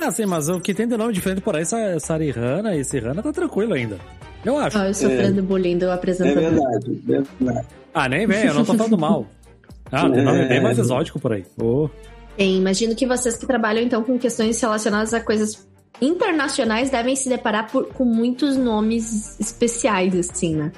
Ah, sim, mas o que tem de nome diferente por aí, essa Sarihana e Sirana tá tranquilo ainda. Eu acho. Ó, eu sofrendo bullying do É apresentador. verdade, verdade. Ah, nem vem, eu não tô falando mal. Ah, tem nome É. bem mais exótico por aí. Oh. Bem, imagino que vocês que trabalham então com questões relacionadas a coisas internacionais devem se deparar por- com muitos nomes especiais, assim, né?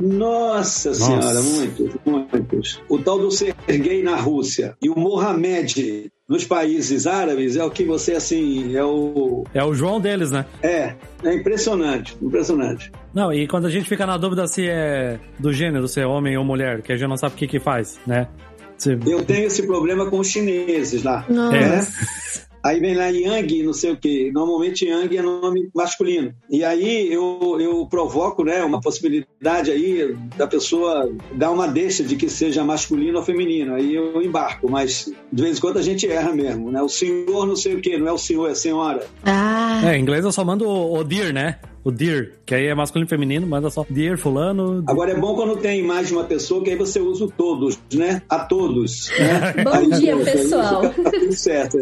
Nossa senhora, Nossa. muitos, muitos. O tal do Sergei na Rússia e o Mohamed nos países árabes é o que você, assim, é o... É o João deles, né? É, é impressionante, impressionante. Não, e quando a gente fica na dúvida se é do gênero, se é homem ou mulher, que a gente não sabe o que que faz, né? Se- Eu tenho esse problema com os chineses lá. Nossa. É. Aí vem lá Yang, não sei o quê. Normalmente Yang é nome masculino. E aí eu, eu provoco né, uma possibilidade aí da pessoa dar uma deixa de que seja masculino ou feminino. Aí eu embarco, mas de vez em quando a gente erra mesmo. Né? O senhor não sei o quê, não é o senhor, é a senhora. Ah, É, em inglês eu só mando o, o dear, né? O dear, que aí é masculino e feminino, manda só dear fulano. Agora é bom quando tem mais de uma pessoa, que aí você usa o todos, né? A todos. Né? Bom Aí, dia, pessoal. fica tudo certo.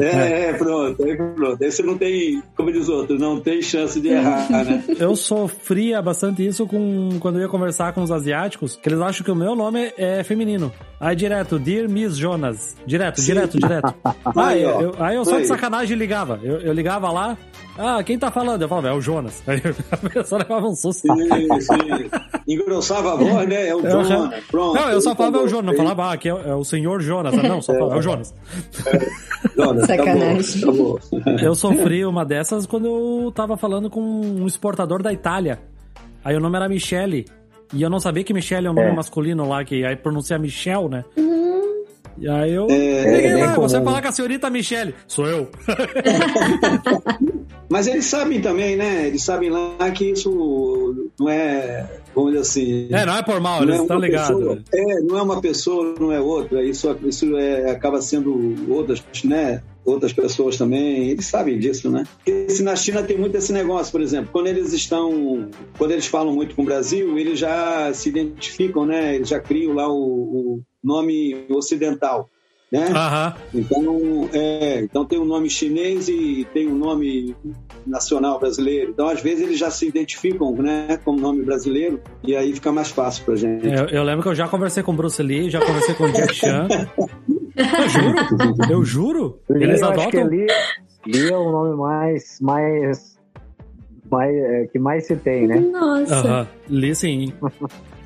É, é, pronto, aí pronto. Aí você não tem, como diz outro, não tem chance de errar, né? Eu sofria bastante isso com quando eu ia conversar com os asiáticos, que eles acham que o meu nome é feminino. Aí direto, Dear Miss Jonas. Direto, Sim. direto, direto. Aí, ó. eu, aí eu só de sacanagem ligava. Eu, eu ligava lá, ah, quem tá falando? Eu falava, é o Jonas. Aí a pessoa levava um susto. Sim. Engrossava a voz, né? É o Eu- Jonas. Pronto. Não, eu só falava é o Jonas, não falava, ah, aqui é, é o senhor Jonas. Não, só falava, é o Jonas. Jonas, tá bom, Sacanagem. tá bom. Eu sofri uma dessas quando eu tava falando com um exportador da Itália. Aí o nome era Michele. E eu não sabia que Michele é um nome É. masculino lá, que aí pronuncia Michel, né? E aí eu. É, Peguei é lá, você comum. falar com a senhorita Michele. Sou eu. Mas eles sabem também, né? Eles sabem lá que isso não é, vamos dizer assim. É, não é por mal, não eles é estão uma ligados. pessoa- É, não é uma pessoa, não é outra. Isso, isso é, acaba sendo outras, né? Outras pessoas também, eles sabem disso, né? Porque se na China tem muito esse negócio, por exemplo, quando eles estão, quando eles falam muito com o Brasil, eles já se identificam, né? Eles já criam lá o, o nome ocidental, né? Aham. Então, é, então tem um nome chinês e tem um nome nacional brasileiro. Então, às vezes, eles já se identificam né, como nome brasileiro e aí fica mais fácil pra gente. Eu, eu lembro que eu já conversei com o Bruce Lee, já conversei com o Jack Chan. Eu juro? Eu juro? Eles eu acho que adotam. ali, ali é o nome mais, mais, mais é, que mais se tem, né? Nossa. Aham. Lee, sim.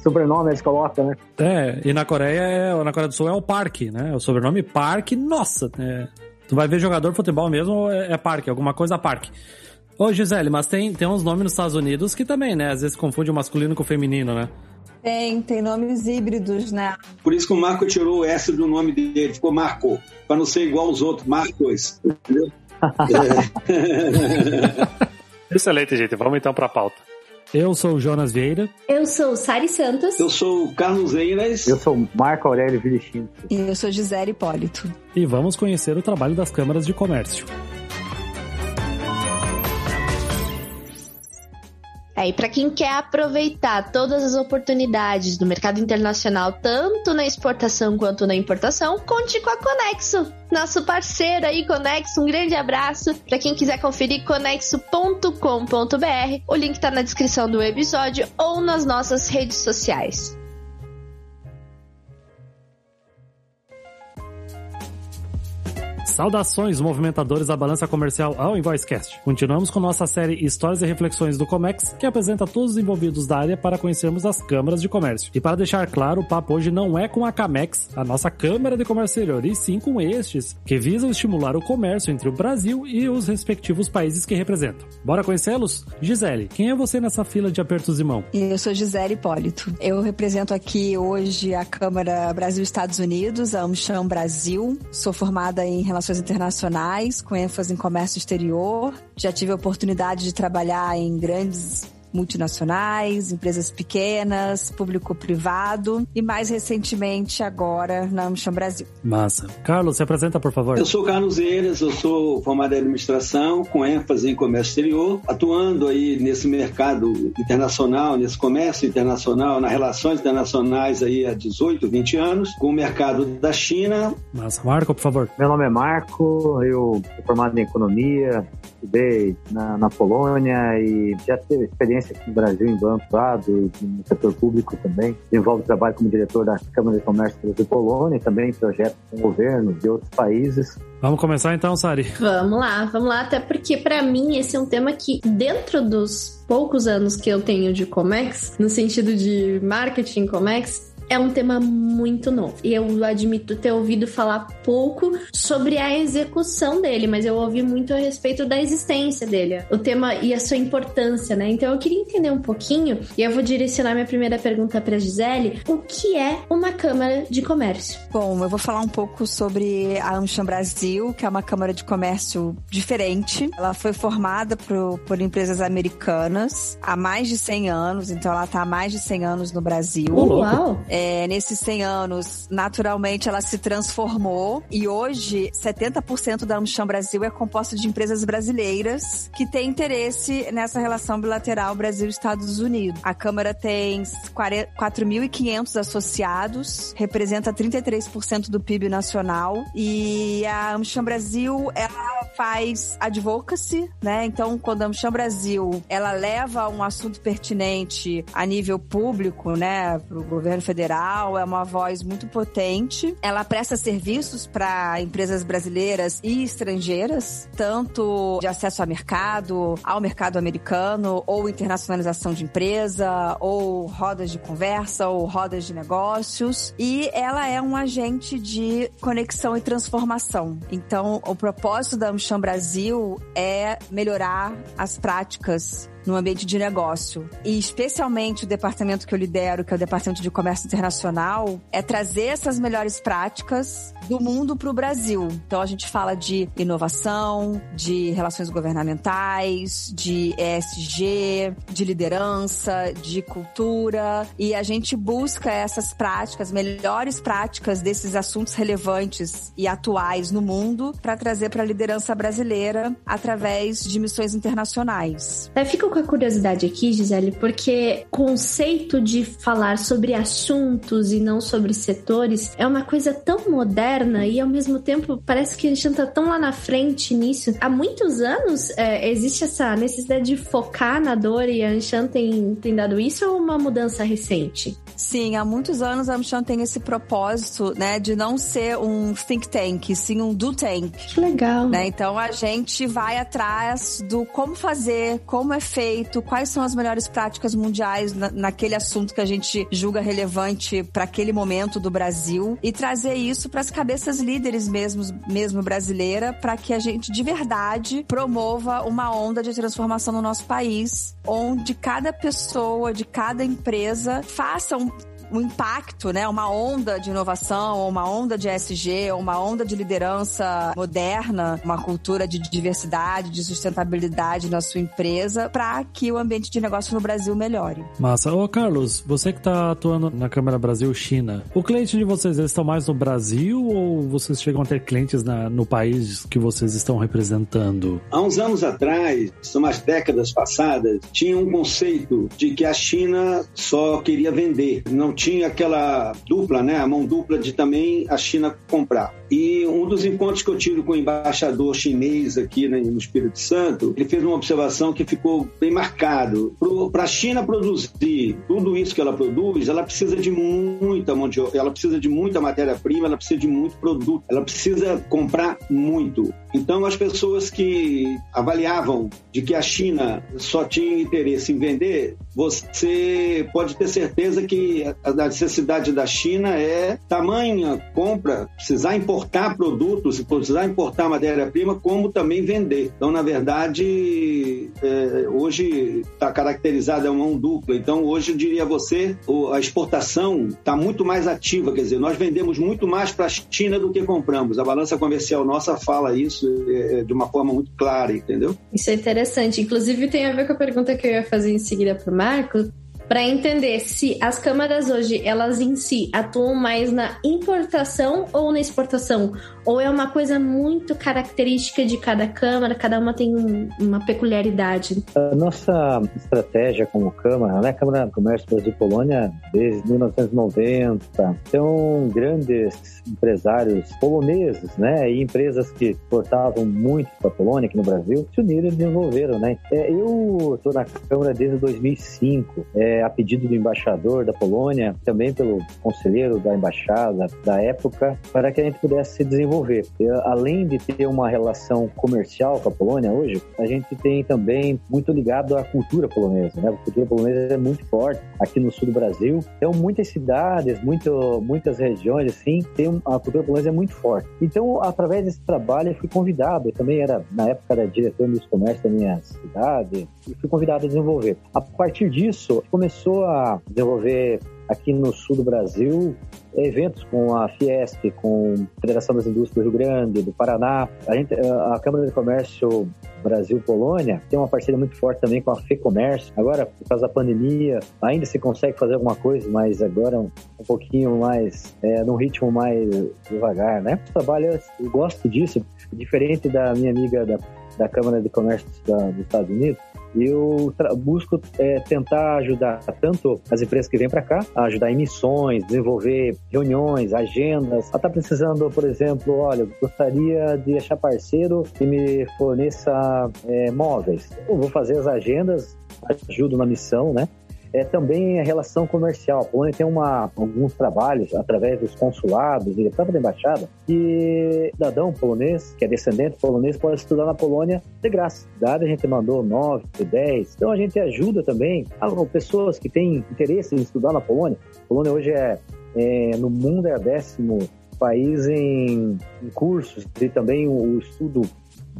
Sobrenome eles colocam, né? É, e na Coreia, é, na Coreia do Sul é o Park, né? O sobrenome Park, nossa, é, tu vai ver jogador de futebol mesmo, é, é Park, alguma coisa Park. Ô, Gisele, mas tem, tem uns nomes nos Estados Unidos que também, né? Às vezes confunde o masculino com o feminino, né? Tem, tem nomes híbridos, né? Por isso que o Marco tirou o S do nome dele, ficou Marco, para não ser igual aos outros, Marcos. Entendeu? É. Excelente, gente. Vamos então pra pauta. Eu sou o Jonas Vieira. Eu sou Sari Santos. Eu sou o Carlos Eiras. Eu sou Marco Aurélio Vilichino. E eu sou Gisele Hipólito. e vamos conhecer o trabalho das câmaras de comércio. É, e para quem quer aproveitar todas as oportunidades do mercado internacional, tanto na exportação quanto na importação, conte com a Conexo, nosso parceiro aí, Conexo. Um grande abraço. Para quem quiser conferir, conexo.com.br. O link tá na descrição do episódio ou nas nossas redes sociais. Saudações, movimentadores da balança comercial ao Invoicecast. Continuamos com nossa série Histórias e Reflexões do Comex, que apresenta todos os envolvidos da área para conhecermos as câmaras de comércio. E para deixar claro, o papo hoje não é com a Camex, a nossa Câmara de Comércio Exterior, e sim com estes, que visam estimular o comércio entre o Brasil e os respectivos países que representam. Bora conhecê-los? Gisele, quem é você nessa fila de apertos de mão? Eu sou Gisele Hipólito. Eu represento aqui hoje a Câmara Brasil-Estados Unidos, a AmCham Brasil. Sou formada em Relações Internacionais, com ênfase em comércio exterior. Já tive a oportunidade de trabalhar em grandes multinacionais, empresas pequenas, público privado e mais recentemente agora na Amcham Brasil. Massa. Carlos, se apresenta, por favor. Eu sou Carlos Eiras, eu sou formado em administração com ênfase em comércio exterior, atuando aí nesse mercado internacional, nesse comércio internacional, nas relações internacionais aí há 18, 20 anos, com o mercado da China. Massa. Marco, por favor. Meu nome é Marco, eu sou formado em economia, estudei na, na Polônia e já tive experiência aqui no Brasil em banco privado e no setor público também. Desenvolvo trabalho como diretor da Câmara de Comércio Brasil Polônia e também projetos com governo de outros países. Vamos começar então, Sari. Vamos lá, vamos lá, até porque para mim esse é um tema que dentro dos poucos anos que eu tenho de Comex, no sentido de marketing Comex, é um tema muito novo. E eu admito ter ouvido falar pouco sobre a execução dele, mas eu ouvi muito a respeito da existência dele, o tema e a sua importância, né? Então eu queria entender um pouquinho, e eu vou direcionar minha primeira pergunta para Gisele: o que é uma Câmara de Comércio? Bom, eu vou falar um pouco sobre a Amcham Brasil, que é uma Câmara de Comércio diferente. Ela foi formada por, por empresas americanas há mais de 100 anos, então ela está há mais de 100 anos no Brasil. Uau! É, nesses 100 anos, naturalmente, ela se transformou e hoje 70% da Amcham Brasil é composta de empresas brasileiras que têm interesse nessa relação bilateral Brasil-Estados Unidos. A Câmara tem 4.500 associados, representa 33% do PIB nacional e a Amcham Brasil, ela faz advocacy, né? Então, quando a Amcham Brasil, ela leva um assunto pertinente a nível público, né, para o governo federal federal, é uma voz muito potente. Ela presta serviços para empresas brasileiras e estrangeiras, tanto de acesso ao mercado, ao mercado americano, ou internacionalização de empresa, ou rodas de conversa, ou rodas de negócios. E ela é um agente de conexão e transformação. Então, o propósito da Amcham Brasil é melhorar as práticas no ambiente de negócio. E especialmente o departamento que eu lidero, que é o Departamento de Comércio Internacional, é trazer essas melhores práticas do mundo para o Brasil. Então a gente fala de inovação, de relações governamentais, de ESG, de liderança, de cultura, e a gente busca essas práticas, melhores práticas desses assuntos relevantes e atuais no mundo para trazer para a liderança brasileira através de missões internacionais. Eu fico com a curiosidade aqui, Gisele, porque conceito de falar sobre assuntos e não sobre setores é uma coisa tão moderna e ao mesmo tempo parece que a gente tá tão lá na frente nisso. Há muitos anos é, existe essa necessidade de focar na dor e a Anshan tem, tem dado isso ou uma mudança recente? Sim, há muitos anos a Amchan tem esse propósito, né, de não ser um think tank, sim um do tank. Que legal. Né? Então a gente vai atrás do como fazer, como é feito, quais são as melhores práticas mundiais na, naquele assunto que a gente julga relevante para aquele momento do Brasil e trazer isso para as cabeças líderes mesmo, mesmo brasileira, para que a gente de verdade promova uma onda de transformação no nosso país, onde cada pessoa, de cada empresa faça um um impacto, né? Uma onda de inovação, uma onda de SG, uma onda de liderança moderna, uma cultura de diversidade, de sustentabilidade na sua empresa, para que o ambiente de negócio no Brasil melhore. Massa. Ô, Carlos, você que está atuando na Câmara Brasil-China, o cliente de vocês, eles estão mais no Brasil ou vocês chegam a ter clientes na, no país que vocês estão representando? Há uns anos atrás, umas décadas passadas, tinha um conceito de que a China só queria vender, não tinha aquela dupla, né, a mão dupla de também a China comprar. E um dos encontros que eu tive com o embaixador chinês aqui né, no Espírito Santo, ele fez uma observação que ficou bem marcado. Para a China produzir tudo isso que ela produz, ela precisa de muita mão de ela precisa de muita matéria-prima, ela precisa de muito produto, ela precisa comprar muito. Então, as pessoas que avaliavam de que a China só tinha interesse em vender, você pode ter certeza que a necessidade da China é tamanha compra, precisar importar produtos, precisar importar matéria-prima, como também vender. Então, na verdade, é, hoje está caracterizada uma mão dupla. Então, hoje eu diria a você, a exportação está muito mais ativa, quer dizer, nós vendemos muito mais para a China do que compramos. A balança comercial nossa fala isso isso é, é, de uma forma muito clara, entendeu? Isso é interessante. Inclusive tem a ver com a pergunta que eu ia fazer em seguida para o Marco, para entender se as câmaras hoje, elas em si atuam mais na importação ou na exportação, ou é uma coisa muito característica de cada câmara, cada uma tem um, uma peculiaridade? A nossa estratégia como câmara, né, Câmara de Comércio Brasil-Polônia, desde 1990, são grandes empresários poloneses, né, e empresas que exportavam muito para a Polônia, aqui no Brasil, se uniram e desenvolveram, né. É, eu estou na Câmara desde 2005, é, a pedido do embaixador da Polônia, também pelo conselheiro da embaixada da época, para que a gente pudesse se desenvolver desenvolver. Além de ter uma relação comercial com a Polônia hoje, a gente tem também muito ligado à cultura polonesa. Né? A cultura polonesa é muito forte aqui no sul do Brasil. Então, muitas cidades, muito, muitas regiões, assim, tem a cultura polonesa é muito forte. Então, através desse trabalho, eu fui convidado. Eu também era, na época, era diretor de comércio da minha cidade e fui convidado a desenvolver. A partir disso, começou a desenvolver aqui no sul do Brasil, eventos com a Fiesp, com a Federação das Indústrias do Rio Grande, do Paraná. A, gente, a Câmara de Comércio Brasil-Polônia tem uma parceria muito forte também com a FEComércio. Agora, por causa da pandemia, ainda se consegue fazer alguma coisa, mas agora um, um pouquinho mais, é, num ritmo mais devagar, né? O trabalho, eu gosto disso, diferente da minha amiga da, da Câmara de Comércio da, dos Estados Unidos, eu busco é, tentar ajudar tanto as empresas que vêm para cá, a ajudar em missões, desenvolver reuniões, agendas. Ela está precisando, por exemplo, olha, gostaria de achar parceiro que me forneça é, móveis. Eu vou fazer as agendas, ajudo na missão, né? É também a relação comercial. A Polônia tem uma, alguns trabalhos através dos consulados e da própria embaixada que cidadão polonês, que é descendente polonês, pode estudar na Polônia de graça. Dada a gente mandou 9, 10. Então a gente ajuda também pessoas que têm interesse em estudar na Polônia. A Polônia hoje é, é no mundo é o décimo país em, em cursos e também o, o estudo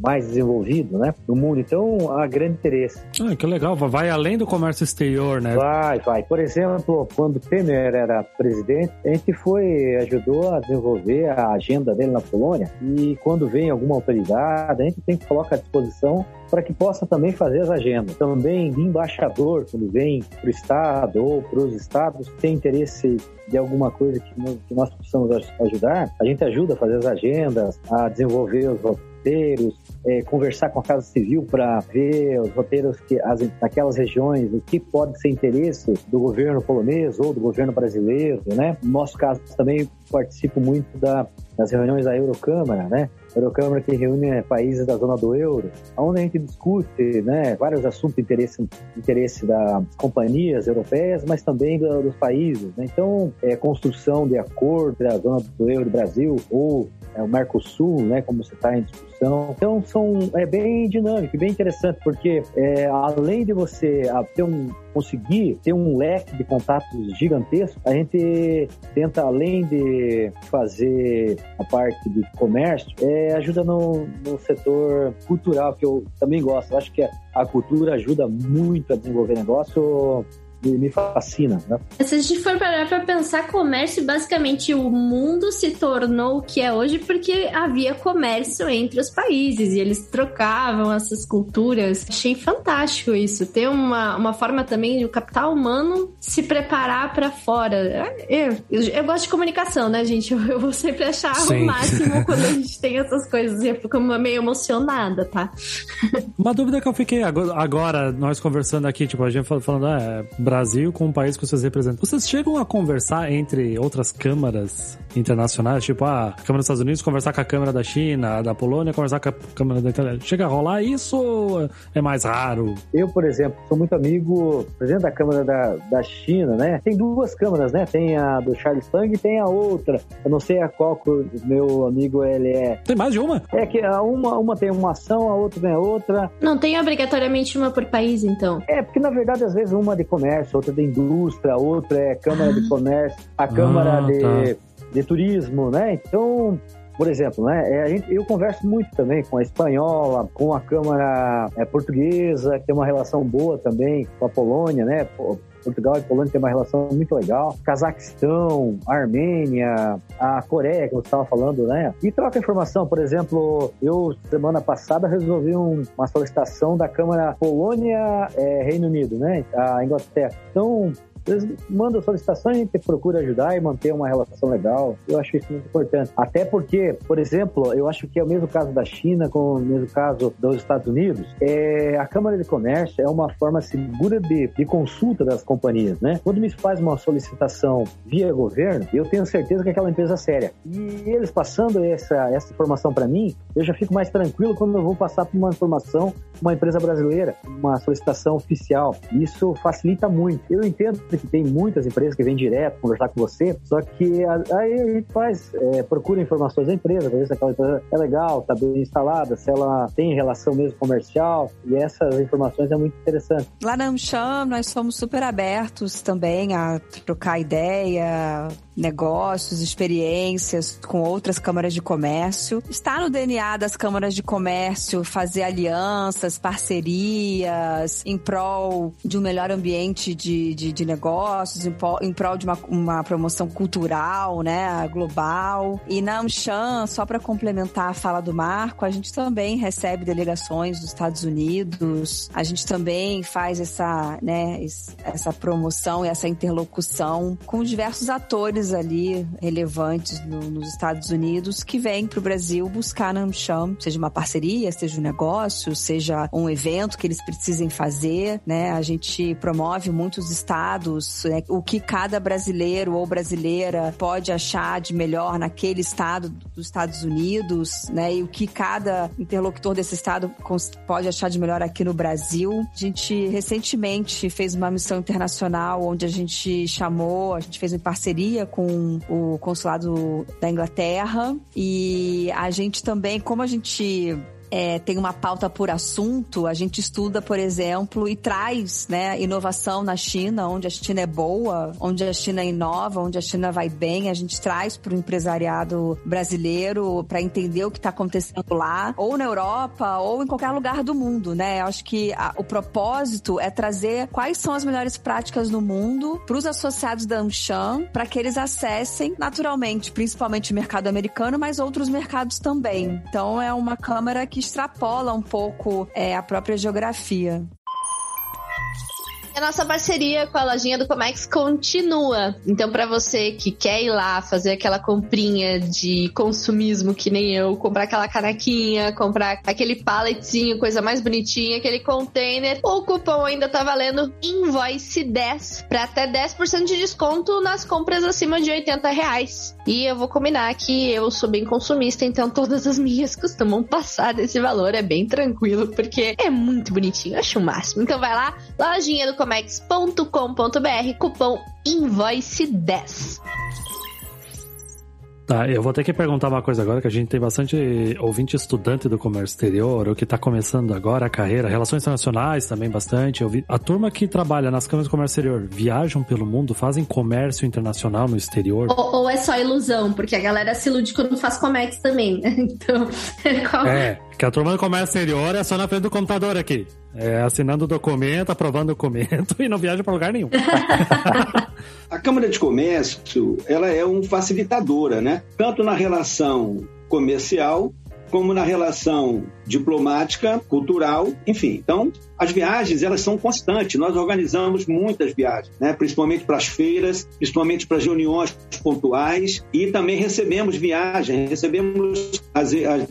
mais desenvolvido, né, no mundo. Então, há grande interesse. Ah, que legal, vai além do comércio exterior, né? Vai, vai. Por exemplo, quando Temer era presidente, a gente foi, ajudou a desenvolver a agenda dele na Polônia e quando vem alguma autoridade, a gente tem que colocar à disposição para que possa também fazer as agendas. Também de embaixador, quando vem para o Estado ou para os Estados, tem interesse de alguma coisa que nós, que nós possamos ajudar, a gente ajuda a fazer as agendas, a desenvolver os roteiros, é, conversar com a Casa Civil para ver os roteiros que as, naquelas regiões, o que pode ser interesse do governo polonês ou do governo brasileiro, né? No nosso caso também participo muito da, das reuniões da Eurocâmara, né? Eurocâmara que reúne países da zona do euro, onde a gente discute né, vários assuntos de interesse, interesse das companhias europeias, mas também do, dos países. Né? Então, é, construção de acordo da zona do euro do Brasil ou é, o Mercosul, né, como você está em discussão. Então, são, é bem dinâmico, bem interessante, porque é, além de você ter um, conseguir ter um leque de contatos gigantesco, a gente tenta, além de fazer a parte de comércio, é, ajuda no, no setor cultural, que eu também gosto. Eu acho que a cultura ajuda muito a desenvolver negócio me, me fascina. Né? Se a gente for parar para pensar comércio, basicamente o mundo se tornou o que é hoje porque havia comércio entre os países e eles trocavam essas culturas. Achei fantástico isso. Ter uma, uma forma também do capital humano se preparar para fora. Eu, eu, eu, gosto de comunicação, né, gente? Eu, eu vou sempre achar Sim. o máximo quando a gente tem essas coisas e eu fico meio emocionada, tá? Uma dúvida que eu fiquei agora, agora nós conversando aqui, tipo, a gente falando, ah, Brasil com o país que vocês representam. Vocês chegam a conversar entre outras câmaras internacionais, tipo a Câmara dos Estados Unidos conversar com a Câmara da China, da Polônia conversar com a Câmara da Itália. Chega a rolar isso ou é mais raro? Eu, por exemplo, sou muito amigo, presidente da Câmara da, da China, né? Tem duas câmaras, né? Tem a do Charles Tang e tem a outra. Eu não sei a qual que o meu amigo ele é. Tem mais de uma? É que a uma, uma tem uma ação, a outra tem a outra. Não tem obrigatoriamente uma por país, então? É, porque na verdade, às vezes, uma de comércio comércio, outra de indústria, outra é Câmara de Comércio, a Câmara ah, de, tá. de Turismo, né? Então, por exemplo, né, é, a gente, eu converso muito também com a espanhola, com a Câmara é, portuguesa, que tem uma relação boa também com a Polônia, né? Portugal e Polônia têm uma relação muito legal. Cazaquistão, Armênia, a Coreia, que você estava falando, né? E troca informação. Por exemplo, eu, semana passada, resolvi um, uma solicitação da Câmara Polônia-Reino é, Unido, né? A Inglaterra. Então, eles mandam solicitações, a gente procura ajudar e manter uma relação legal. Eu acho isso muito importante. Até porque, por exemplo, eu acho que é o mesmo caso da China com o mesmo caso dos Estados Unidos. É, a Câmara de Comércio é uma forma segura de, de consulta das companhias, né? Quando me faz uma solicitação via governo, eu tenho certeza que é aquela empresa é séria. E eles passando essa, essa informação para mim, eu já fico mais tranquilo quando eu vou passar por uma informação uma empresa brasileira, uma solicitação oficial. Isso facilita muito. Eu entendo que tem muitas empresas que vêm direto conversar com você, só que aí a gente faz, é, procura informações da empresa, ver se aquela empresa é legal, está bem instalada, se ela tem relação mesmo comercial, e essas informações é muito interessante. Lá na Amcham, nós somos super abertos também a trocar ideia, negócios, experiências com outras câmaras de comércio. Está no DNA das câmaras de comércio fazer alianças, parcerias em prol de um melhor ambiente de, de, de negócios, em, prol, em prol de uma, uma promoção cultural, né, global. E na Amchan, só para complementar a fala do Marco, a gente também recebe delegações dos Estados Unidos, a gente também faz essa, né, essa promoção e essa interlocução com diversos atores ali relevantes no, nos Estados Unidos que vêm para o Brasil buscar na AmCham, seja uma parceria, seja um negócio, seja um evento que eles precisem fazer, né? A gente promove muitos estados, né? o que cada brasileiro ou brasileira pode achar de melhor naquele estado dos Estados Unidos, né? E o que cada interlocutor desse estado pode achar de melhor aqui no Brasil. A gente recentemente fez uma missão internacional onde a gente chamou, a gente fez em parceria com o consulado da Inglaterra. E a gente também, como a gente é, tem uma pauta por assunto, a gente estuda, por exemplo, e traz né, inovação na China, onde a China é boa, onde a China inova, onde a China vai bem, a gente traz para o empresariado brasileiro para entender o que está acontecendo lá, ou na Europa, ou em qualquer lugar do mundo, né? Eu acho que a, o propósito é trazer quais são as melhores práticas no mundo para os associados da Amcham, para que eles acessem naturalmente, principalmente o mercado americano, mas outros mercados também. Então é uma câmara que extrapola um pouco é, a própria geografia. A nossa parceria com a lojinha do Comex continua. Então, para você que quer ir lá fazer aquela comprinha de consumismo que nem eu, comprar aquela canequinha, comprar aquele palletzinho, coisa mais bonitinha, aquele container, o cupom ainda tá valendo Invoice 10 para até 10% de desconto nas compras acima de 80 reais. E eu vou combinar que eu sou bem consumista, então todas as minhas costumam passar desse valor. É bem tranquilo, porque é muito bonitinho. acho o máximo. Então vai lá, lojinha do comex.com.br, cupom INVOICE10. Tá, eu vou ter que perguntar uma coisa agora, que a gente tem bastante ouvinte estudante do comércio exterior, ou que está começando agora a carreira, relações internacionais também bastante. Eu vi, a turma que trabalha nas câmaras de comércio exterior viajam pelo mundo, fazem comércio internacional no exterior? Ou, ou é só ilusão, porque a galera se ilude quando faz comex também. então, qual... É, que a turma do comércio exterior é só na frente do computador aqui. É, assinando documento, aprovando documento e não viaja para lugar nenhum. a Câmara de Comércio, ela é um facilitadora, né? Tanto na relação comercial como na relação diplomática, cultural, enfim. Então, as viagens, elas são constantes. Nós organizamos muitas viagens, né? principalmente para as feiras, principalmente para as reuniões pontuais e também recebemos viagens, recebemos as, as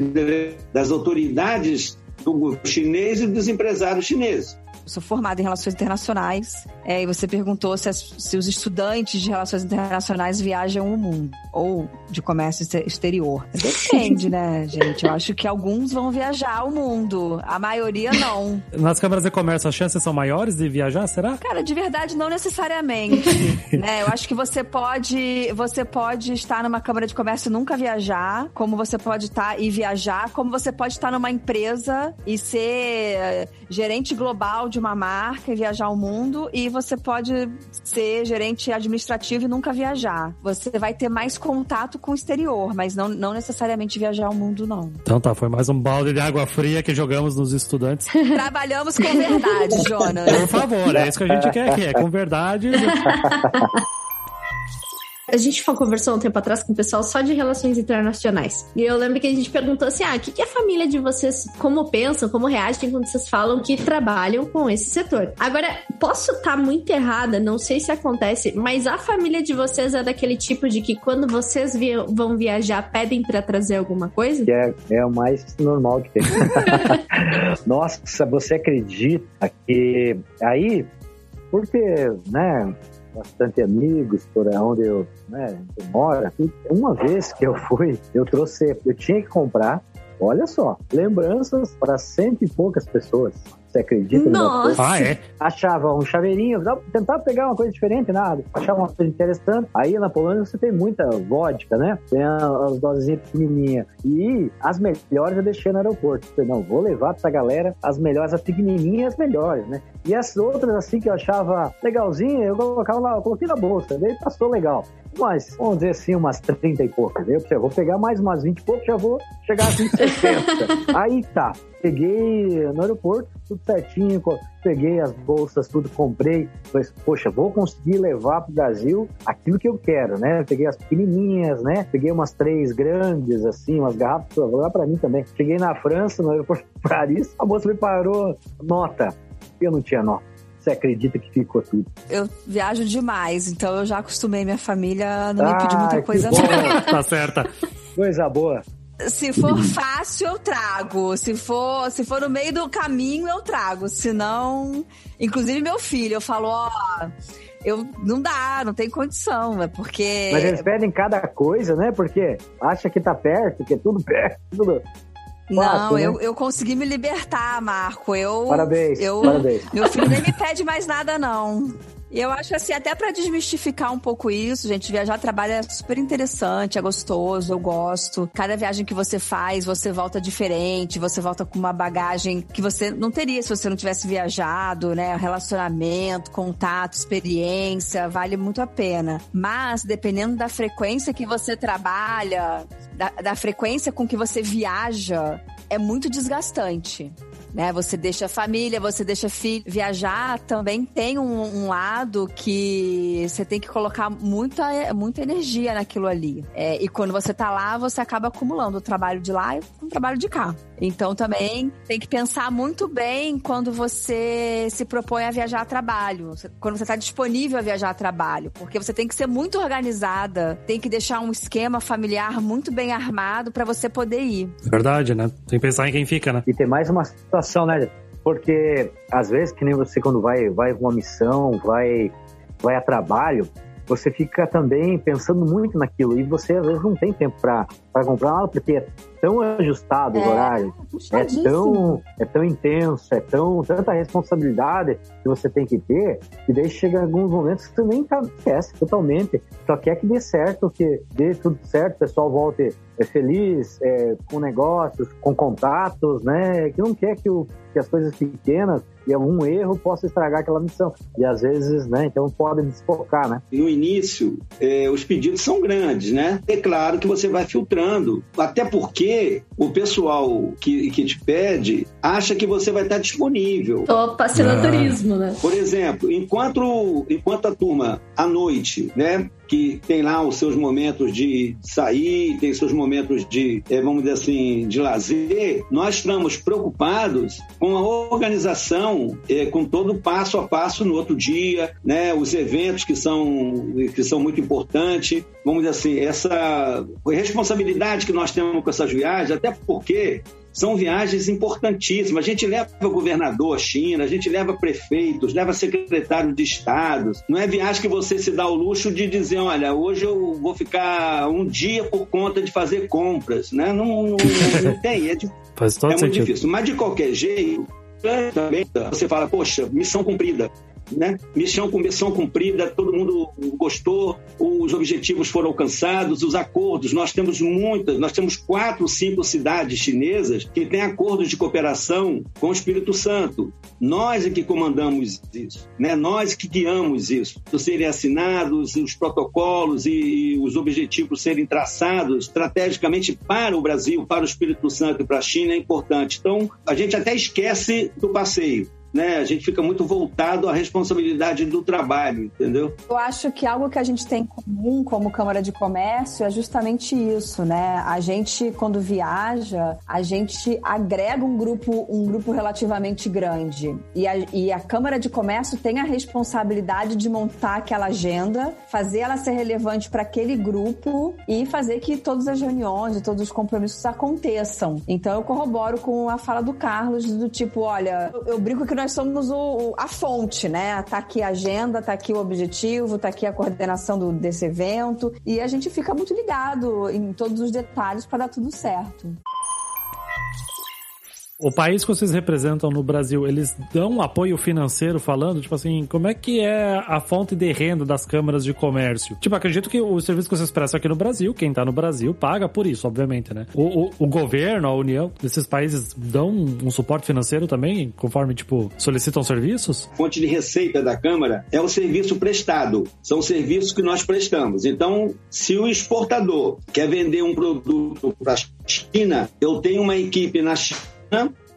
das autoridades do chinês e dos empresários chineses sou formada em relações internacionais. É, e você perguntou se, as, se, os estudantes de relações internacionais viajam o mundo ou de comércio exterior. Depende, né, gente? Eu acho que alguns vão viajar o mundo, a maioria não. Nas câmaras de comércio, as chances são maiores de viajar, será? Cara, de verdade, não necessariamente. né? Eu acho que você pode, você pode estar numa câmara de comércio e nunca viajar, como você pode estar e viajar, como você pode estar numa empresa e ser gerente global de uma marca e viajar o mundo, e você pode ser gerente administrativo e nunca viajar. Você vai ter mais contato com o exterior, mas não, não necessariamente viajar o mundo, não. Então tá, foi mais um balde de água fria que jogamos nos estudantes. Trabalhamos com verdade, Jonas. Por favor, é isso que a gente quer aqui, é com verdade. A gente conversou um tempo atrás com o pessoal só de relações internacionais. E eu lembro que a gente perguntou assim: ah, o que, que a família de vocês, como pensam, como reagem quando vocês falam que trabalham com esse setor? Agora, posso estar tá muito errada, não sei se acontece, mas a família de vocês é daquele tipo de que quando vocês vão viajar, pedem para trazer alguma coisa? É, é o mais normal que tem. Nossa, você acredita que aí, por ter, né, bastante amigos por onde eu, né, eu moro. Uma vez que eu fui, eu trouxe, eu tinha que comprar, olha só, lembranças para cento e poucas pessoas. Você acredita? Nossa! Ah, é? Achava um chaveirinho, tentar pegar uma coisa diferente, nada. Achava uma coisa interessante. Aí na Polônia você tem muita vodka, né? Tem as dosezinhas pequenininhas. E as melhores eu deixei no aeroporto. Falei, não, vou levar pra essa galera as melhores, as pequenininhas as melhores, né? E as outras, assim, que eu achava legalzinha, eu colocava lá, eu coloquei na bolsa. Daí passou legal. Mas, vamos dizer assim, umas 30 e poucas. Eu vou pegar mais umas 20 e poucos, já vou chegar a 60. Aí tá. Peguei no aeroporto, tudo certinho, peguei as bolsas, tudo comprei. Falei, poxa, vou conseguir levar para o Brasil aquilo que eu quero, né? Peguei as pequenininhas, né? Peguei umas três grandes, assim, umas garrafas, vou lá para mim também. Cheguei na França, no aeroporto de Paris, a moça me parou, nota. Eu não tinha nota. Você acredita que ficou tudo? Eu viajo demais, então eu já acostumei minha família a não ah, me pedir muita coisa. Tá certa. Coisa boa. Se for fácil, eu trago. Se for, se for no meio do caminho, eu trago. Se não, inclusive meu filho, eu falo, ó, eu não dá, não tem condição, é porque Mas eles pedem cada coisa, né? Porque acha que tá perto, que é tudo perto, tudo não, né? eu, eu consegui me libertar, Marco. Eu, parabéns, eu, parabéns. Meu filho nem me pede mais nada, não. E eu acho assim, até para desmistificar um pouco isso, gente, viajar trabalho é super interessante, é gostoso, eu gosto. Cada viagem que você faz, você volta diferente, você volta com uma bagagem que você não teria se você não tivesse viajado, né? Relacionamento, contato, experiência, vale muito a pena. Mas, dependendo da frequência que você trabalha, da, da frequência com que você viaja, é muito desgastante né? Você deixa a família, você deixa filho. Viajar também tem um, um lado que você tem que colocar muita, muita energia naquilo ali. É, e quando você tá lá, você acaba acumulando o trabalho de lá e o trabalho de cá. Então também tem que pensar muito bem quando você se propõe a viajar a trabalho, quando você está disponível a viajar a trabalho, porque você tem que ser muito organizada, tem que deixar um esquema familiar muito bem armado para você poder ir. Verdade, né? Tem que pensar em quem fica, né? E tem mais uma situação, né? Porque às vezes que nem você quando vai vai uma missão, vai vai a trabalho, você fica também pensando muito naquilo e você às vezes não tem tempo para comprar nada porque é tão ajustado é, o horário, é tão, é tão intenso, é tão tanta responsabilidade que você tem que ter, e daí chega alguns momentos que você nem tá, esquece totalmente. Só quer que dê certo, que dê tudo certo, o pessoal volte é, feliz, é, com negócios, com contatos, né? Que não quer que, o, que as coisas pequenas e algum erro possa estragar aquela missão. E às vezes, né? Então podem desfocar, né? No início, é, os pedidos são grandes, né? É claro que você vai filtrando, até porque o pessoal que, que te pede acha que você vai estar disponível. Opa, assinaturismo, ah. né? Por exemplo, enquanto, enquanto a turma à noite, né? Que tem lá os seus momentos de sair, tem seus momentos de, eh, vamos dizer assim, de lazer, nós estamos preocupados com a organização, é, com todo passo a passo no outro dia, né, os eventos que são, que são muito importantes, vamos dizer assim, essa responsabilidade que nós temos com essas viagens, até porque são viagens importantíssimas. A gente leva governador à China, a gente leva prefeitos, leva secretário de estados. Não é viagem que você se dá o luxo de dizer, olha, hoje eu vou ficar um dia por conta de fazer compras, né? Não, não, não tem, é, de, é muito difícil. Mas de qualquer jeito, também você fala, poxa, missão cumprida. Né? Missão com missão cumprida, todo mundo gostou, os objetivos foram alcançados, os acordos. Nós temos muitas, nós temos quatro, cinco cidades chinesas que têm acordos de cooperação com o Espírito Santo. Nós é que comandamos isso, né? Nós que guiamos isso. Serem assinados os protocolos e, e os objetivos serem traçados estrategicamente para o Brasil, para o Espírito Santo e para a China é importante. Então, a gente até esquece do passeio né? A gente fica muito voltado à responsabilidade do trabalho, entendeu? Eu acho que algo que a gente tem em comum como Câmara de Comércio é justamente isso, né? A gente, quando viaja, a gente agrega um grupo, um grupo relativamente grande. E a, e a Câmara de Comércio tem a responsabilidade de montar aquela agenda, fazer ela ser relevante para aquele grupo e fazer que todas as reuniões e todos os compromissos aconteçam. Então eu corroboro com a fala do Carlos, do tipo, olha, eu, eu brinco que nós nós somos o, a fonte, né? Tá aqui a agenda, tá aqui o objetivo, tá aqui a coordenação do, desse evento e a gente fica muito ligado em todos os detalhes para dar tudo certo. O país que vocês representam no Brasil, eles dão apoio financeiro falando, tipo assim, como é que é a fonte de renda das câmaras de comércio? Tipo, acredito que o serviço que vocês prestam aqui no Brasil, quem tá no Brasil, paga por isso, obviamente, né? O, o, o governo, a União, desses países dão um suporte financeiro também, conforme, tipo, solicitam serviços? Fonte de receita da Câmara é o serviço prestado. São serviços que nós prestamos. Então, se o exportador quer vender um produto para a China, eu tenho uma equipe na China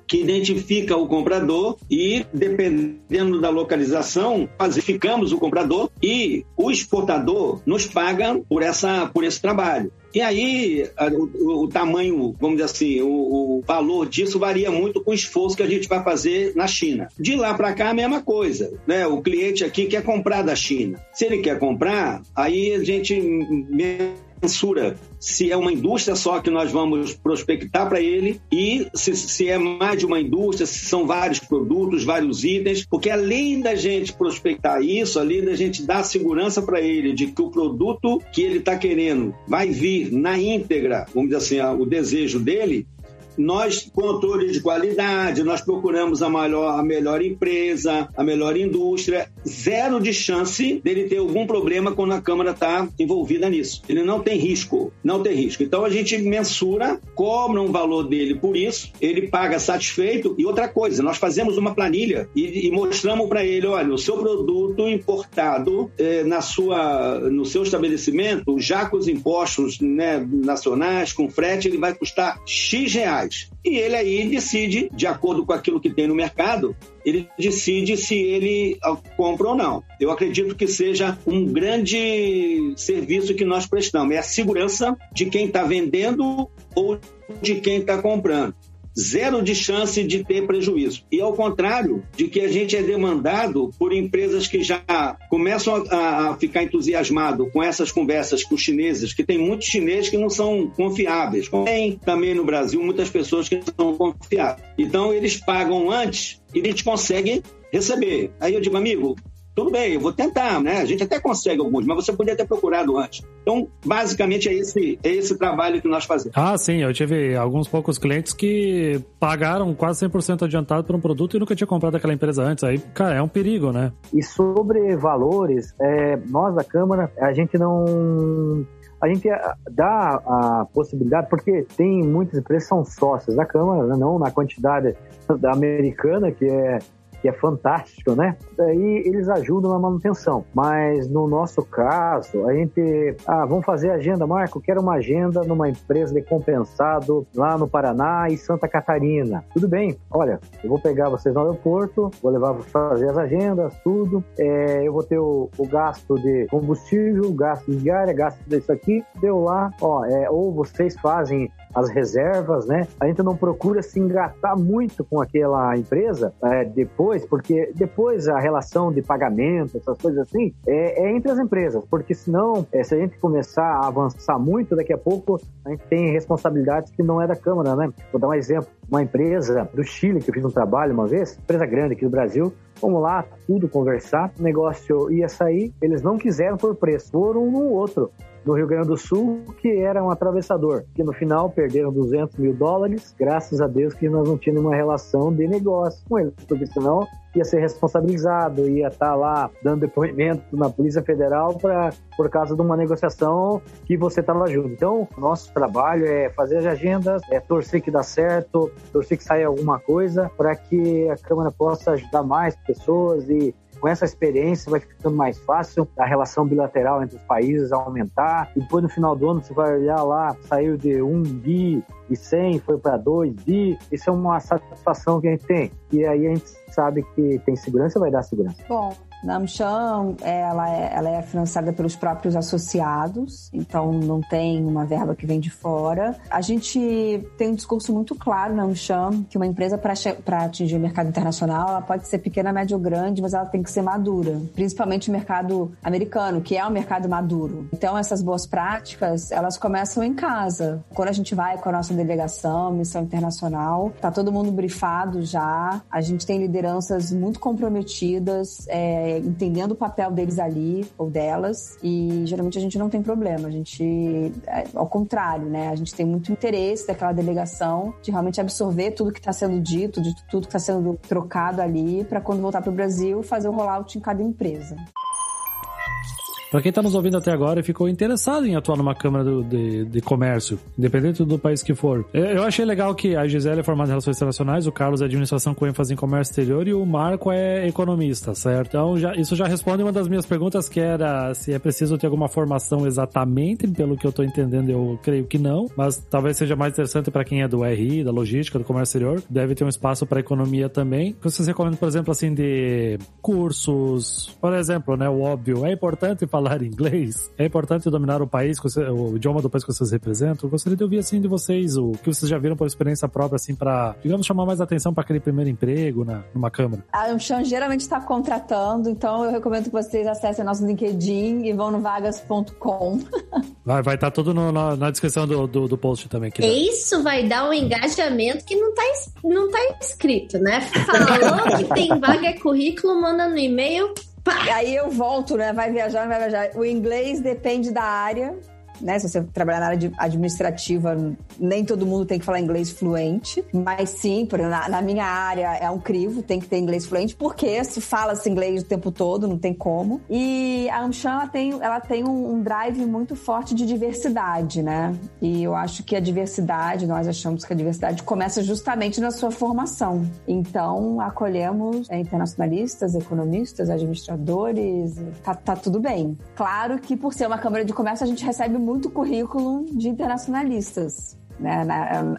que identifica o comprador e, dependendo da localização, classificamos o comprador e o exportador nos paga por, essa, por esse trabalho. E aí, o, o, tamanho, vamos dizer assim, o, o, valor disso varia muito com o esforço que a gente vai fazer na China. De lá para cá, a mesma coisa. Né? O cliente aqui quer comprar da China. Se ele quer comprar, aí a gente mensura se é uma indústria só que nós vamos prospectar para ele e se, se, é mais de uma indústria, se são vários produtos, vários itens, porque além da gente prospectar isso, além da gente dar segurança para ele de que o produto que ele está querendo vai vir na íntegra, vamos dizer assim, o desejo dele, nós, controle de qualidade, nós procuramos a, a melhor empresa, a melhor indústria, zero de chance dele ter algum problema quando a Câmara está envolvida nisso. Ele não tem risco, não tem risco. Então a gente mensura, cobra um valor dele por isso, ele paga satisfeito. E outra coisa, nós fazemos uma planilha e, e mostramos para ele, olha, o seu produto importado é, na sua, no seu estabelecimento, já com os impostos né, nacionais, com frete, ele vai custar X reais E ele aí decide, de acordo com aquilo que tem no mercado, ele decide se ele compra ou não. Eu acredito que seja um grande serviço que nós prestamos. É a segurança de quem está vendendo ou de quem está comprando zero de chance de ter prejuízo. E ao contrário de que a gente é demandado por empresas que já começam a, a ficar entusiasmado com essas conversas com os chineses, que tem muitos chineses que não são confiáveis. Tem também no Brasil muitas pessoas que não são confiáveis. Então eles pagam antes e gente consegue receber. Aí eu digo, amigo, tudo bem, eu vou tentar, né? A gente até consegue alguns, mas você podia ter procurado antes. Então, basicamente, é esse, é esse trabalho que nós fazemos. Ah, sim, eu tive alguns poucos clientes que pagaram quase 100% adiantado por um produto e nunca tinha comprado aquela empresa antes. Aí, cara, é um perigo, né? E sobre valores, é, nós da Câmara, a gente não a gente dá a possibilidade, porque tem muitas empresas que são sócias da Câmara, né? não na quantidade da americana, que é é fantástico, né? Daí eles ajudam na manutenção. Mas no nosso caso, a gente, ah, vamos fazer agenda, Marco, quero uma agenda numa empresa de compensado lá no Paraná e Santa Catarina. Tudo bem, olha, eu vou pegar vocês no aeroporto, vou levar fazer as agendas, tudo. É, eu vou ter o, o, gasto de combustível, gasto de diária, gasto disso aqui. Deu lá, ó, é, ou vocês fazem as reservas, né? A gente não procura se engatar muito com aquela empresa é, depois, porque depois a relação de pagamento, essas coisas assim, é, é entre as empresas, porque senão, é, se a gente começar a avançar muito, daqui a pouco a gente tem responsabilidades que não é da Câmara, né? Vou dar um exemplo. Uma empresa do Chile, que eu fiz um trabalho uma vez, empresa grande aqui do Brasil, Vamos lá, tudo conversar. O negócio ia sair, eles não quiseram por preço, foram um no outro. No Rio Grande do Sul que era um atravessador, que no final perderam 200 mil dólares, graças a Deus que nós não tínhamos uma relação de negócio com eles, porque senão ia ser responsabilizado, ia estar tá lá dando depoimento na Polícia Federal pra, por causa de uma negociação que você estava junto. Então, nosso trabalho é fazer as agendas, é torcer que dá certo, torcer que saia alguma coisa para que a Câmara possa ajudar mais pessoas e com essa experiência vai ficando mais fácil a relação bilateral entre os países aumentar. E depois no final do ano você vai olhar lá, saiu de 1 bi e 100, foi para 2 bi. Isso é uma satisfação que a gente tem. E aí a gente sabe que tem segurança, vai dar segurança. Bom, na AmCham, ela é, ela é financiada pelos próprios associados, então não tem uma verba que vem de fora. A gente tem um discurso muito claro na AmCham que uma empresa para atingir o mercado internacional, ela pode ser pequena, média ou grande, mas ela tem que ser madura, principalmente o mercado americano, que é um mercado maduro. Então essas boas práticas, elas começam em casa. Quando a gente vai com a nossa delegação, missão internacional, tá todo mundo brifado já, a gente tem lideranças muito comprometidas, é, é, entendendo o papel deles ali ou delas e geralmente a gente não tem problema. A gente, é, ao contrário, né? A gente tem muito interesse daquela delegação de realmente absorver tudo que está sendo dito, de tudo que está sendo trocado ali para quando voltar para o Brasil fazer o rollout em cada empresa. Para quem está nos ouvindo até agora e ficou interessado em atuar numa Câmara do, de, de, Comércio, independente do país que for, eu achei legal que a Gisele é formada em Relações Internacionais, o Carlos é Administração com ênfase em Comércio Exterior e o Marco é economista, certo? Então já, isso já responde uma das minhas perguntas que era se é preciso ter alguma formação exatamente, pelo que eu estou entendendo eu creio que não, mas talvez seja mais interessante para quem é do RI, da logística, do comércio exterior, deve ter um espaço para economia também. Vocês recomendam, por exemplo, assim, de cursos, por exemplo, né, o óbvio, é importante falar inglês? É importante dominar o país, o idioma do país que vocês representam? Eu gostaria de ouvir, assim, de vocês, o que vocês já viram por experiência própria, assim, para, digamos, chamar mais atenção para aquele primeiro emprego na, numa câmara. A Amchan geralmente está contratando, então eu recomendo que vocês acessem nosso LinkedIn e vão no vagas.com. Vai estar vai tá tudo no, na, na, descrição do, do, do, post também. Que Isso vai dar um engajamento que não está não tá escrito, né? Falou que tem vaga currículo, manda no e-mail, Aí eu volto, né? Vai viajar, vai viajar. O inglês depende da área né? Se você trabalhar na área administrativa, nem todo mundo tem que falar inglês fluente, mas sim, por, na, na, minha área é um crivo, tem que ter inglês fluente, porque se fala-se inglês o tempo todo, não tem como. E a Amchan, ela tem, ela tem um, um drive muito forte de diversidade, né? E eu acho que a diversidade, nós achamos que a diversidade começa justamente na sua formação. Então, acolhemos é, internacionalistas, economistas, administradores, tá, tá tudo bem. Claro que por ser uma Câmara de Comércio, a gente recebe muito currículo de internacionalistas. Né?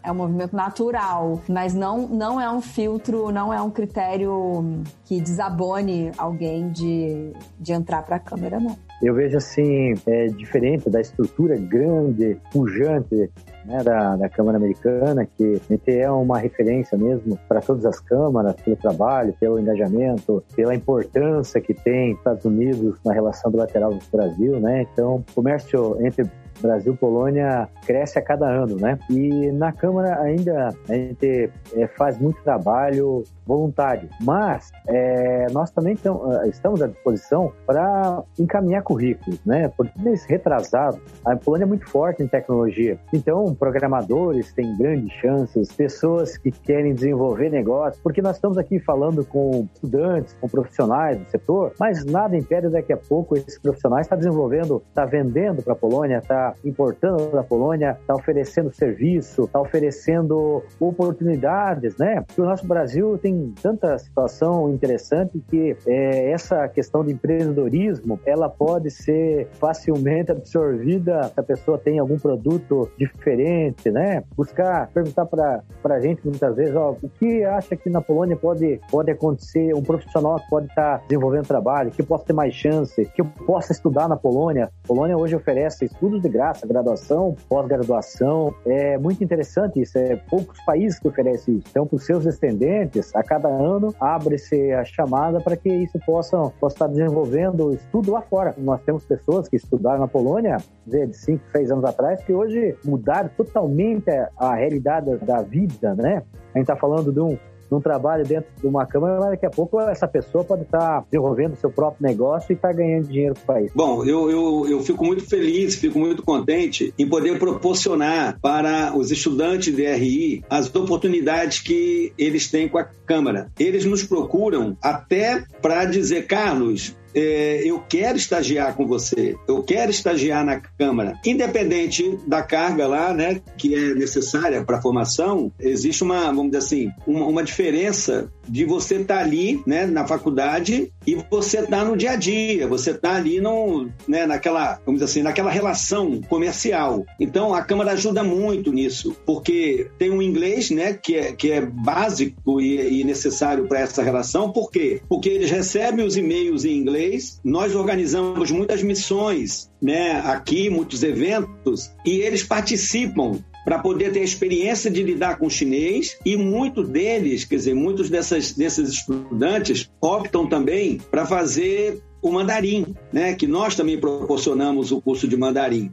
É, é um movimento natural, mas não, não é um filtro, não é um critério que desabone alguém de, de entrar para a Câmara, não. Eu vejo assim, é diferente da estrutura grande, pujante né, da, da, Câmara Americana, que a gente é uma referência mesmo para todas as câmaras, pelo trabalho, pelo engajamento, pela importância que tem Estados Unidos na relação bilateral com o Brasil, né? Então, comércio entre Brasil Polônia cresce a cada ano, né? E na Câmara ainda a gente é, faz muito trabalho voluntário, mas é, nós também tão, ah, estamos à disposição para encaminhar currículos, né? Porque nesse retrasado, a Polônia é muito forte em tecnologia, então programadores têm grandes chances, pessoas que querem desenvolver negócios, porque nós estamos aqui falando com estudantes, com profissionais do setor, mas nada impede daqui a pouco esses profissionais estar tá desenvolvendo, estar tá vendendo para a Polônia, estar tá importando da Polônia, está oferecendo serviço, está oferecendo oportunidades, né? Porque o nosso Brasil tem tanta situação interessante que é, essa questão de empreendedorismo, ela pode ser facilmente absorvida se a pessoa tem algum produto diferente, né? Buscar, perguntar para a gente muitas vezes, ó, o que acha que na Polônia pode, pode acontecer, um profissional pode estar tá desenvolvendo trabalho, que possa ter mais chance, que eu possa estudar na Polônia. A Polônia hoje oferece estudos de graça, graduação, pós-graduação. É muito interessante isso. É poucos países que oferecem isso. Então, para os seus descendentes, a cada ano abre-se a chamada para que isso possa, possa estar desenvolvendo estudo lá fora. Nós temos pessoas que estudaram na Polônia de 5, 6 anos atrás que hoje mudaram totalmente a realidade da vida, né? A gente está falando de um num trabalho dentro de uma Câmara, mas daqui a pouco essa pessoa pode estar desenvolvendo seu próprio negócio e estar ganhando dinheiro para o país. Bom, eu, eu, eu fico muito feliz, fico muito contente em poder proporcionar para os estudantes de RI as oportunidades que eles têm com a Câmara. Eles nos procuram até para dizer, Carlos, é, eu quero estagiar com você, eu quero estagiar na Câmara. Independente da carga lá, né, que é necessária para a formação, existe uma, vamos dizer assim, uma, uma diferença de você estar tá ali, né, na faculdade e você estar tá no dia a dia, você estar tá ali no, né, naquela, vamos dizer assim, naquela relação comercial. Então a Câmara ajuda muito nisso, porque tem um inglês, né, que é, que é básico e, e necessário para essa relação. Por quê? Porque eles recebem os e-mails em inglês, nós organizamos muitas missões, né, aqui, muitos eventos, e eles participam para poder ter a experiência de lidar com o chinês e muitos deles, quer dizer, muitos dessas, desses estudantes optam também para fazer o mandarim, né? Que nós também proporcionamos o curso de mandarim.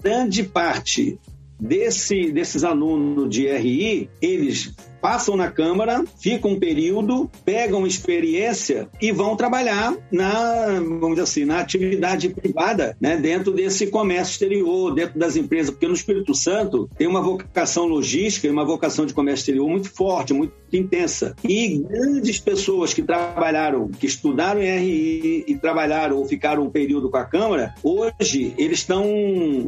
Grande parte desse, desses alunos de RI, eles passam na Câmara, ficam um período, pegam experiência e vão trabalhar na, vamos dizer assim, na atividade privada, né, dentro desse comércio exterior, dentro das empresas, porque no Espírito Santo tem uma vocação logística e uma vocação de comércio exterior muito forte, muito intensa. E grandes pessoas que trabalharam, que estudaram em RI e trabalharam ou ficaram um período com a Câmara, hoje eles estão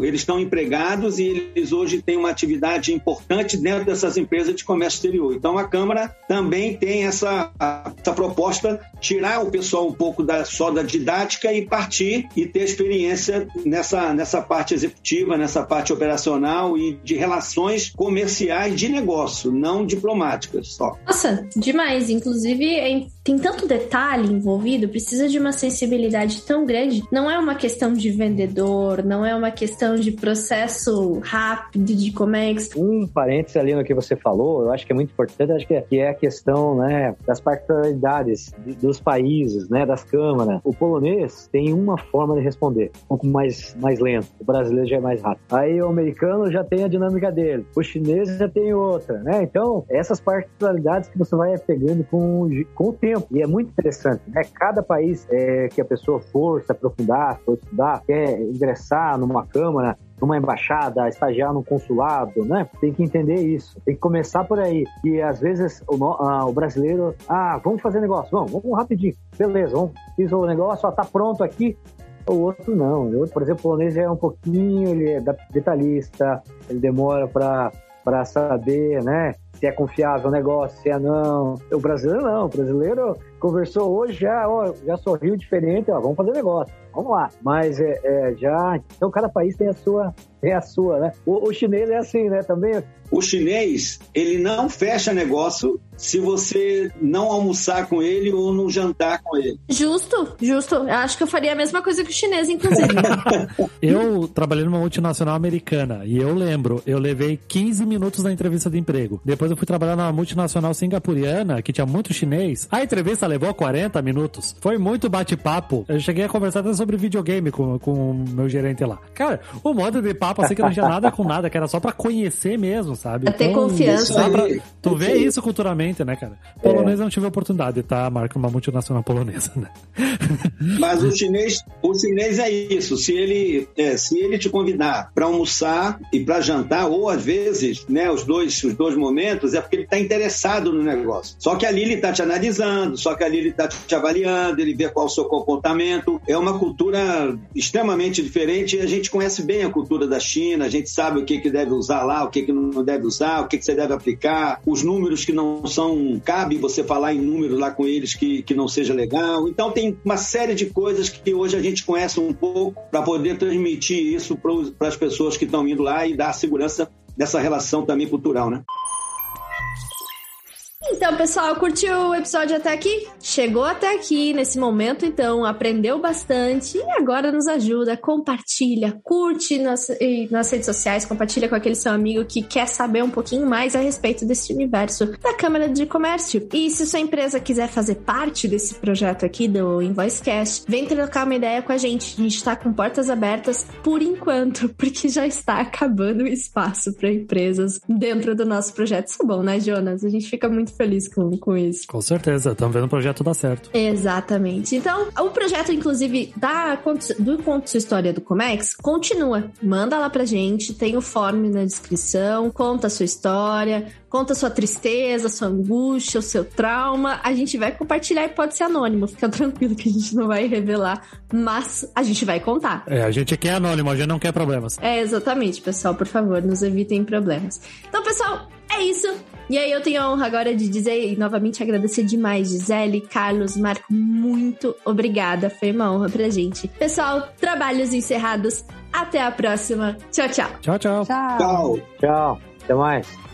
eles estão empregados e eles hoje têm uma atividade importante dentro dessas empresas de comércio exterior. Então a Câmara também tem essa, essa proposta, tirar o pessoal um pouco da, só da didática e partir e ter experiência nessa, nessa parte executiva, nessa parte operacional e de relações comerciais de negócio, não diplomáticas só. Nossa, demais. Inclusive, tem tanto detalhe envolvido, precisa de uma sensibilidade tão grande. Não é uma questão de vendedor, não é uma questão de processo rápido de comex. Um parênteses ali no que você falou, eu acho que é muito importante, acho que é, que é a questão né, das particularidades dos países, né, das câmaras. O polonês tem uma forma de responder, um pouco mais, mais lento. O brasileiro já é mais rápido. Aí o americano já tem a dinâmica dele. O chinês já tem outra, né? Então, essas particularidades que você vai pegando com, com o tempo. E é muito interessante, né? Cada país é, que a pessoa for se aprofundar, for estudar, quer ingressar numa câmara, numa embaixada, estagiar num consulado, né? Tem que entender isso. Tem que começar por aí. E às vezes o, ah, o brasileiro, ah, vamos fazer negócio, vamos, vamos rapidinho. Beleza, vamos, fiz o negócio, ó, tá pronto aqui. O outro não. O outro, por exemplo, o polonês é um pouquinho, ele é detalhista, ele demora para saber, né? Se é confiável o negócio, se é não. O brasileiro não. O brasileiro conversou hoje, já, ó, já sorriu diferente, ó, vamos fazer negócio, vamos lá. Mas é, é, já. Então cada país tem a sua, tem a sua, né? O, o chinês é assim, né? Também. O chinês, ele não fecha negócio se você não almoçar com ele ou não jantar com ele. Justo, justo. Eu acho que eu faria a mesma coisa que o chinês, inclusive. eu trabalhei numa multinacional americana e eu lembro, eu levei 15 minutos na entrevista de emprego. Depois eu fui trabalhar numa multinacional singapuriana que tinha muito chinês. A entrevista levou 40 minutos. Foi muito bate-papo. Eu cheguei a conversar até sobre videogame com, com o meu gerente lá. Cara, o modo de papo assim que não tinha nada com nada, que era só pra conhecer mesmo, sabe? Pra ter então, confiança. Pra, tu vê isso culturalmente, né, cara? Polonês é. não tive a oportunidade de estar marcando uma multinacional polonesa, né? Mas o chinês, o chinês é isso. Se ele, é, se ele te convidar para almoçar e para jantar, ou às vezes, né, os dois, os dois momentos, é porque ele está interessado no negócio. Só que ali ele está te analisando, só ali ele está te avaliando, ele vê qual é o seu comportamento. É uma cultura extremamente diferente a gente conhece bem a cultura da China, a gente sabe o que, que deve usar lá, o que, que não deve usar, o que, que você deve aplicar, os números que não são. Cabe você falar em números lá com eles que, que não seja legal. Então tem uma série de coisas que hoje a gente conhece um pouco para poder transmitir isso para as pessoas que estão indo lá e dar segurança dessa relação também cultural, né? Então, pessoal, curtiu o episódio até aqui? Chegou até aqui nesse momento, então aprendeu bastante e agora nos ajuda, compartilha, curte nas, nas redes sociais, compartilha com aquele seu amigo que quer saber um pouquinho mais a respeito desse universo da Câmara de Comércio. E se sua empresa quiser fazer parte desse projeto aqui do Invoicecast, vem trocar uma ideia com a gente. A gente está com portas abertas por enquanto, porque já está acabando o espaço para empresas dentro do nosso projeto. Isso é bom, né, Jonas? A gente fica muito feliz com, com isso. Com certeza, estamos vendo o projeto dar certo. Exatamente. Então, o projeto, inclusive, da, do Conto Sua História do Comex, continua. Manda lá pra gente, tem o form na descrição, conta a sua história, conta a sua tristeza, sua angústia, o seu trauma. A gente vai compartilhar e pode ser anônimo, fica tranquilo que a gente não vai revelar, mas a gente vai contar. É, a gente quer anônimo, a gente não quer problemas. É, exatamente, pessoal, por favor, nos evitem problemas. Então, pessoal, é isso. E aí eu tenho a honra agora de dizer e novamente agradecer demais, Gisele, Carlos, Marco, muito obrigada. Foi uma honra pra gente. Pessoal, trabalhos encerrados. Até a próxima. Tchau, tchau. Tchau, tchau. Tchau. Tchau. Tchau. Até mais.